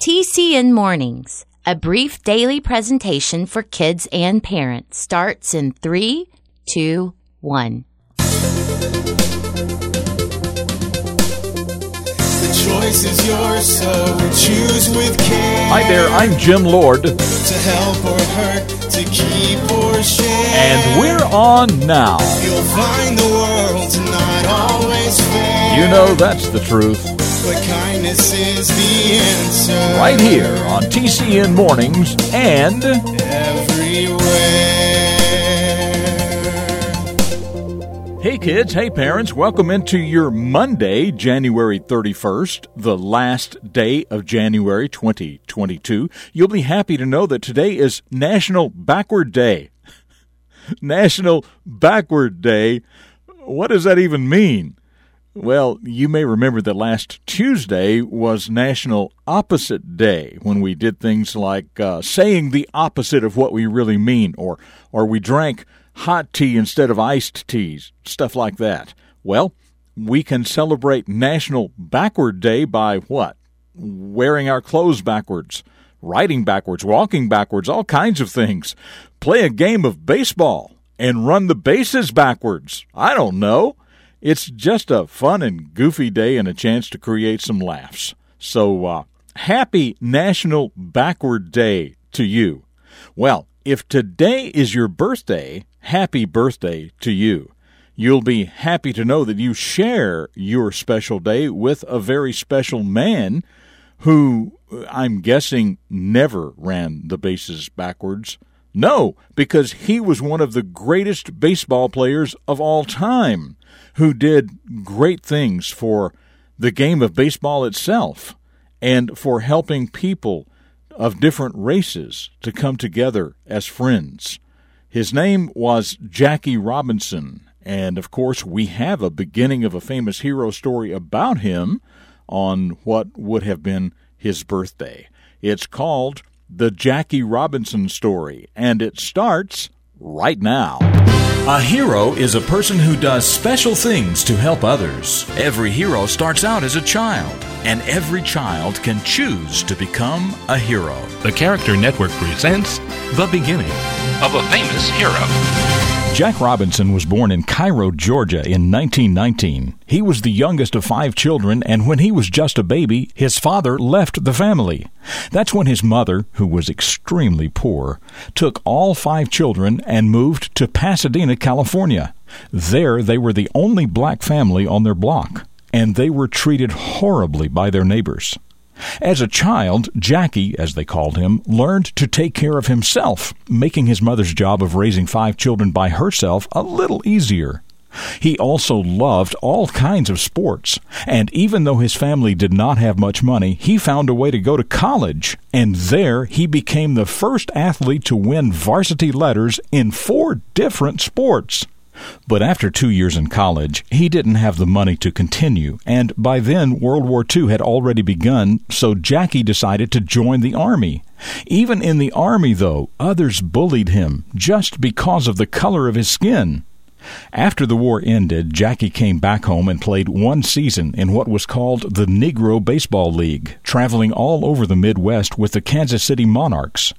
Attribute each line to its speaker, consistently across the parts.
Speaker 1: TCN Mornings, a brief daily presentation for kids and parents, starts in three, two, one.
Speaker 2: The choice is yours, so choose with care.
Speaker 3: Hi there, I'm Jim Lord,
Speaker 2: To help or hurt, to keep or share.
Speaker 3: and we're on now.
Speaker 2: You'll find the world's not always fair.
Speaker 3: You know that's the truth.
Speaker 2: But kindness is the answer.
Speaker 3: Right here on TCN Mornings and
Speaker 2: Everywhere.
Speaker 3: Hey kids, hey parents, welcome into your Monday, January 31st, the last day of January 2022. You'll be happy to know that today is National Backward Day. National Backward Day. What does that even mean? Well, you may remember that last Tuesday was National Opposite Day when we did things like uh, saying the opposite of what we really mean, or or we drank hot tea instead of iced teas, stuff like that. Well, we can celebrate National Backward Day by what? Wearing our clothes backwards, riding backwards, walking backwards, all kinds of things. Play a game of baseball and run the bases backwards. I don't know. It's just a fun and goofy day and a chance to create some laughs. So, uh, happy National Backward Day to you. Well, if today is your birthday, happy birthday to you. You'll be happy to know that you share your special day with a very special man who I'm guessing never ran the bases backwards. No, because he was one of the greatest baseball players of all time who did great things for the game of baseball itself and for helping people of different races to come together as friends. His name was Jackie Robinson, and of course, we have a beginning of a famous hero story about him on what would have been his birthday. It's called The Jackie Robinson Story, and it starts right now.
Speaker 4: A hero is a person who does special things to help others. Every hero starts out as a child, and every child can choose to become a hero.
Speaker 5: The Character Network presents The Beginning of a Famous Hero.
Speaker 3: Jack Robinson was born in Cairo, Georgia in 1919. He was the youngest of five children, and when he was just a baby, his father left the family. That's when his mother, who was extremely poor, took all five children and moved to Pasadena, California. There, they were the only black family on their block, and they were treated horribly by their neighbors. As a child, Jackie, as they called him, learned to take care of himself, making his mother's job of raising five children by herself a little easier. He also loved all kinds of sports, and even though his family did not have much money, he found a way to go to college, and there he became the first athlete to win varsity letters in four different sports. But after two years in college, he didn't have the money to continue, and by then World War II had already begun, so Jackie decided to join the Army. Even in the Army, though, others bullied him just because of the color of his skin. After the war ended, Jackie came back home and played one season in what was called the Negro Baseball League, traveling all over the Midwest with the Kansas City Monarchs.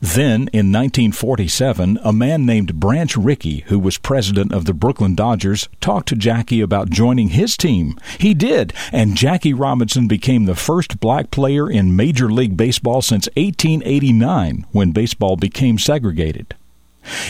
Speaker 3: Then, in 1947, a man named Branch Rickey, who was president of the Brooklyn Dodgers, talked to Jackie about joining his team. He did, and Jackie Robinson became the first black player in Major League Baseball since 1889, when baseball became segregated.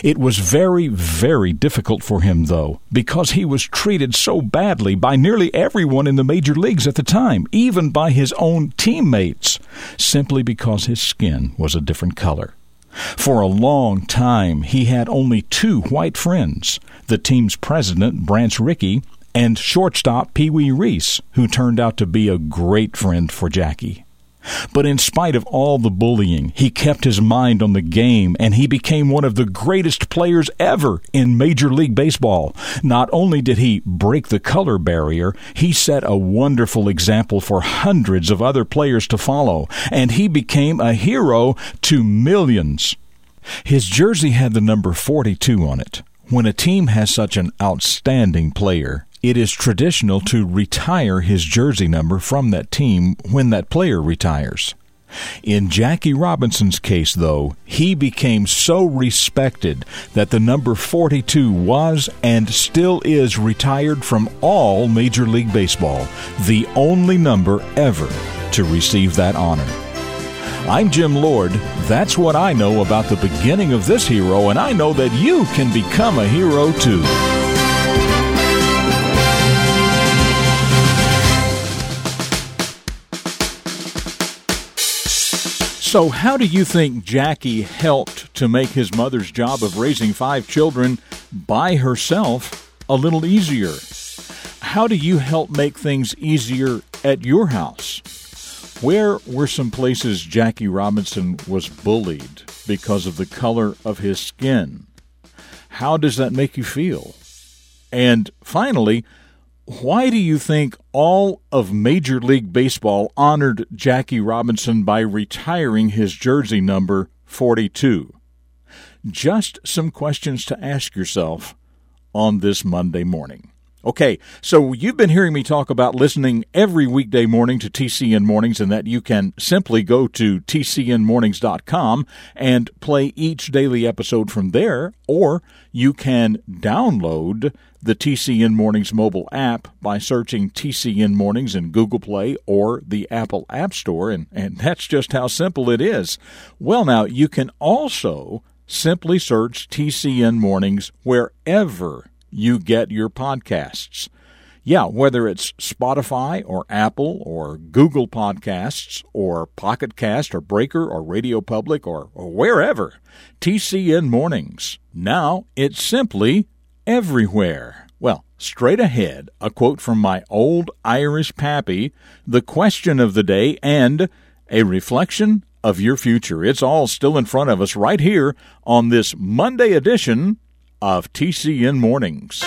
Speaker 3: It was very, very difficult for him, though, because he was treated so badly by nearly everyone in the major leagues at the time, even by his own teammates, simply because his skin was a different color. For a long time, he had only two white friends the team's president, Branch Rickey, and shortstop Pee Wee Reese, who turned out to be a great friend for Jackie. But in spite of all the bullying, he kept his mind on the game and he became one of the greatest players ever in Major League Baseball. Not only did he break the color barrier, he set a wonderful example for hundreds of other players to follow, and he became a hero to millions. His jersey had the number 42 on it. When a team has such an outstanding player, it is traditional to retire his jersey number from that team when that player retires. In Jackie Robinson's case, though, he became so respected that the number 42 was and still is retired from all Major League Baseball, the only number ever to receive that honor. I'm Jim Lord. That's what I know about the beginning of this hero, and I know that you can become a hero too. So, how do you think Jackie helped to make his mother's job of raising five children by herself a little easier? How do you help make things easier at your house? Where were some places Jackie Robinson was bullied because of the color of his skin? How does that make you feel? And finally, why do you think all of Major League Baseball honored Jackie Robinson by retiring his jersey number 42? Just some questions to ask yourself on this Monday morning. Okay, so you've been hearing me talk about listening every weekday morning to TCN Mornings and that you can simply go to tcnmornings.com and play each daily episode from there, or you can download the TCN Mornings mobile app by searching TCN Mornings in Google Play or the Apple App Store, and, and that's just how simple it is. Well, now, you can also simply search TCN Mornings wherever you get your podcasts. Yeah, whether it's Spotify or Apple or Google Podcasts or Pocket Cast or Breaker or Radio Public or, or wherever, TCN Mornings. Now it's simply everywhere. Well, straight ahead, a quote from my old Irish pappy, the question of the day, and a reflection of your future. It's all still in front of us right here on this Monday edition of TCN Mornings.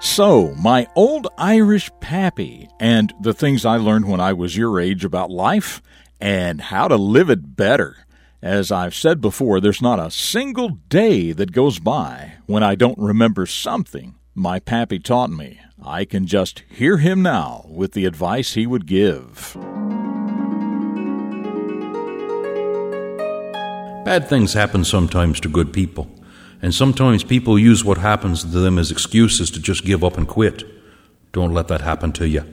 Speaker 3: So, my old Irish pappy and the things I learned when I was your age about life and how to live it better. As I've said before, there's not a single day that goes by when I don't remember something my pappy taught me. I can just hear him now with the advice he would give.
Speaker 6: Bad things happen sometimes to good people, and sometimes people use what happens to them as excuses to just give up and quit. Don't let that happen to you.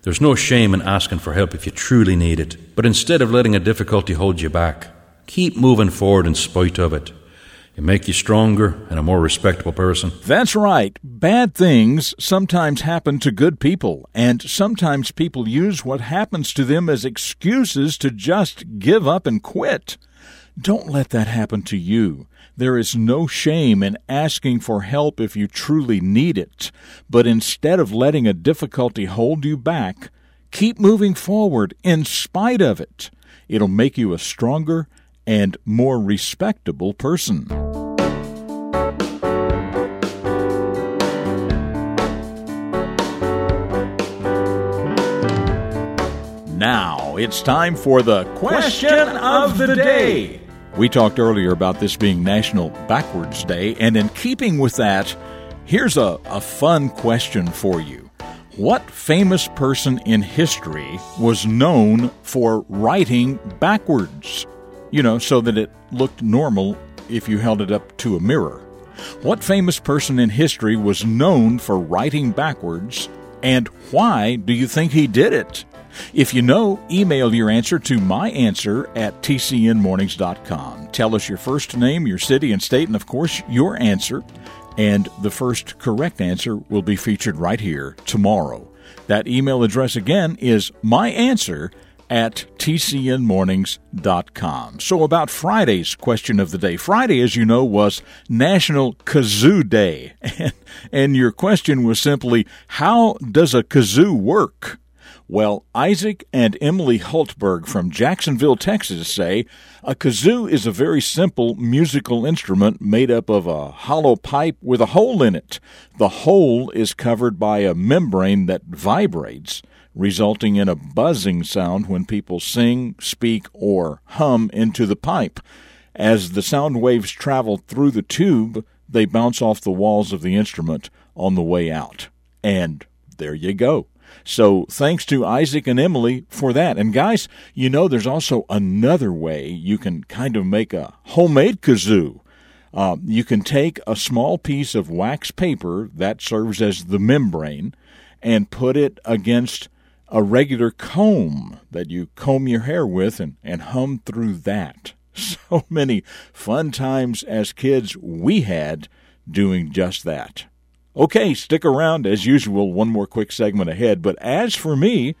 Speaker 6: There's no shame in asking for help if you truly need it, but instead of letting a difficulty hold you back, keep moving forward in spite of it. It make you stronger and a more respectable person.
Speaker 3: That's right. Bad things sometimes happen to good people, and sometimes people use what happens to them as excuses to just give up and quit. Don't let that happen to you. There is no shame in asking for help if you truly need it, but instead of letting a difficulty hold you back, keep moving forward in spite of it. It'll make you a stronger and more respectable person. Now it's time for the question of the day. We talked earlier about this being National Backwards Day, and in keeping with that, here's a, a fun question for you. What famous person in history was known for writing backwards? You know, so that it looked normal if you held it up to a mirror. What famous person in history was known for writing backwards, and why do you think he did it? If you know, email your answer to myanswer at tcnmornings.com. Tell us your first name, your city and state, and of course, your answer. And the first correct answer will be featured right here tomorrow. That email address again is myanswer at tcnmornings.com. So, about Friday's question of the day. Friday, as you know, was National Kazoo Day. And, and your question was simply, how does a kazoo work? Well, Isaac and Emily Hultberg from Jacksonville, Texas say a kazoo is a very simple musical instrument made up of a hollow pipe with a hole in it. The hole is covered by a membrane that vibrates, resulting in a buzzing sound when people sing, speak, or hum into the pipe. As the sound waves travel through the tube, they bounce off the walls of the instrument on the way out. And there you go. So thanks to Isaac and Emily for that. And guys, you know, there's also another way you can kind of make a homemade kazoo. Uh, you can take a small piece of wax paper that serves as the membrane and put it against a regular comb that you comb your hair with and, and hum through that. So many fun times as kids we had doing just that. Okay, stick around as usual, one more quick segment ahead. But as for me,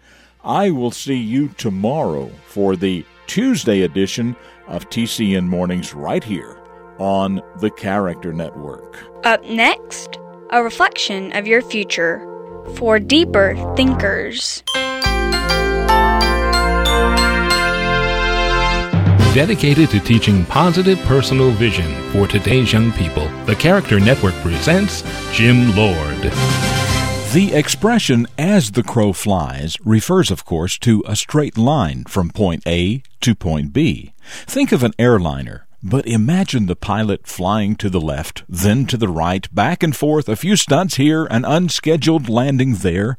Speaker 3: I will see you tomorrow for the Tuesday edition of TCN Mornings right here on the Character Network.
Speaker 7: Up next, a reflection of your future for deeper thinkers.
Speaker 5: Dedicated to teaching positive personal vision for today's young people, the Character Network presents Jim Lord.
Speaker 3: The expression as the crow flies refers, of course, to a straight line from point A to point B. Think of an airliner, but imagine the pilot flying to the left, then to the right, back and forth, a few stunts here, an unscheduled landing there.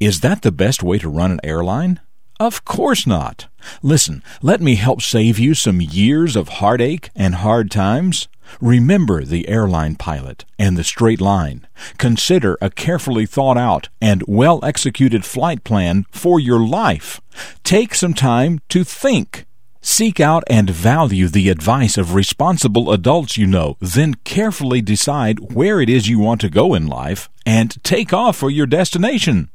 Speaker 3: Is that the best way to run an airline? Of course not. Listen, let me help save you some years of heartache and hard times. Remember the airline pilot and the straight line. Consider a carefully thought out and well executed flight plan for your life. Take some time to think. Seek out and value the advice of responsible adults you know, then carefully decide where it is you want to go in life and take off for your destination.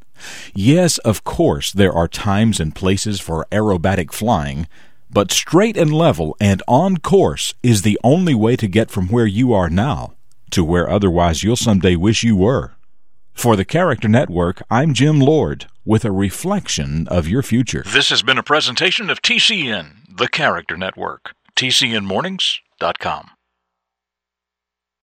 Speaker 3: Yes, of course, there are times and places for aerobatic flying, but straight and level and on course is the only way to get from where you are now to where otherwise you'll someday wish you were. For the Character Network, I'm Jim Lord with a reflection of your future.
Speaker 4: This has been a presentation of TCN, the Character Network. TCNMornings.com.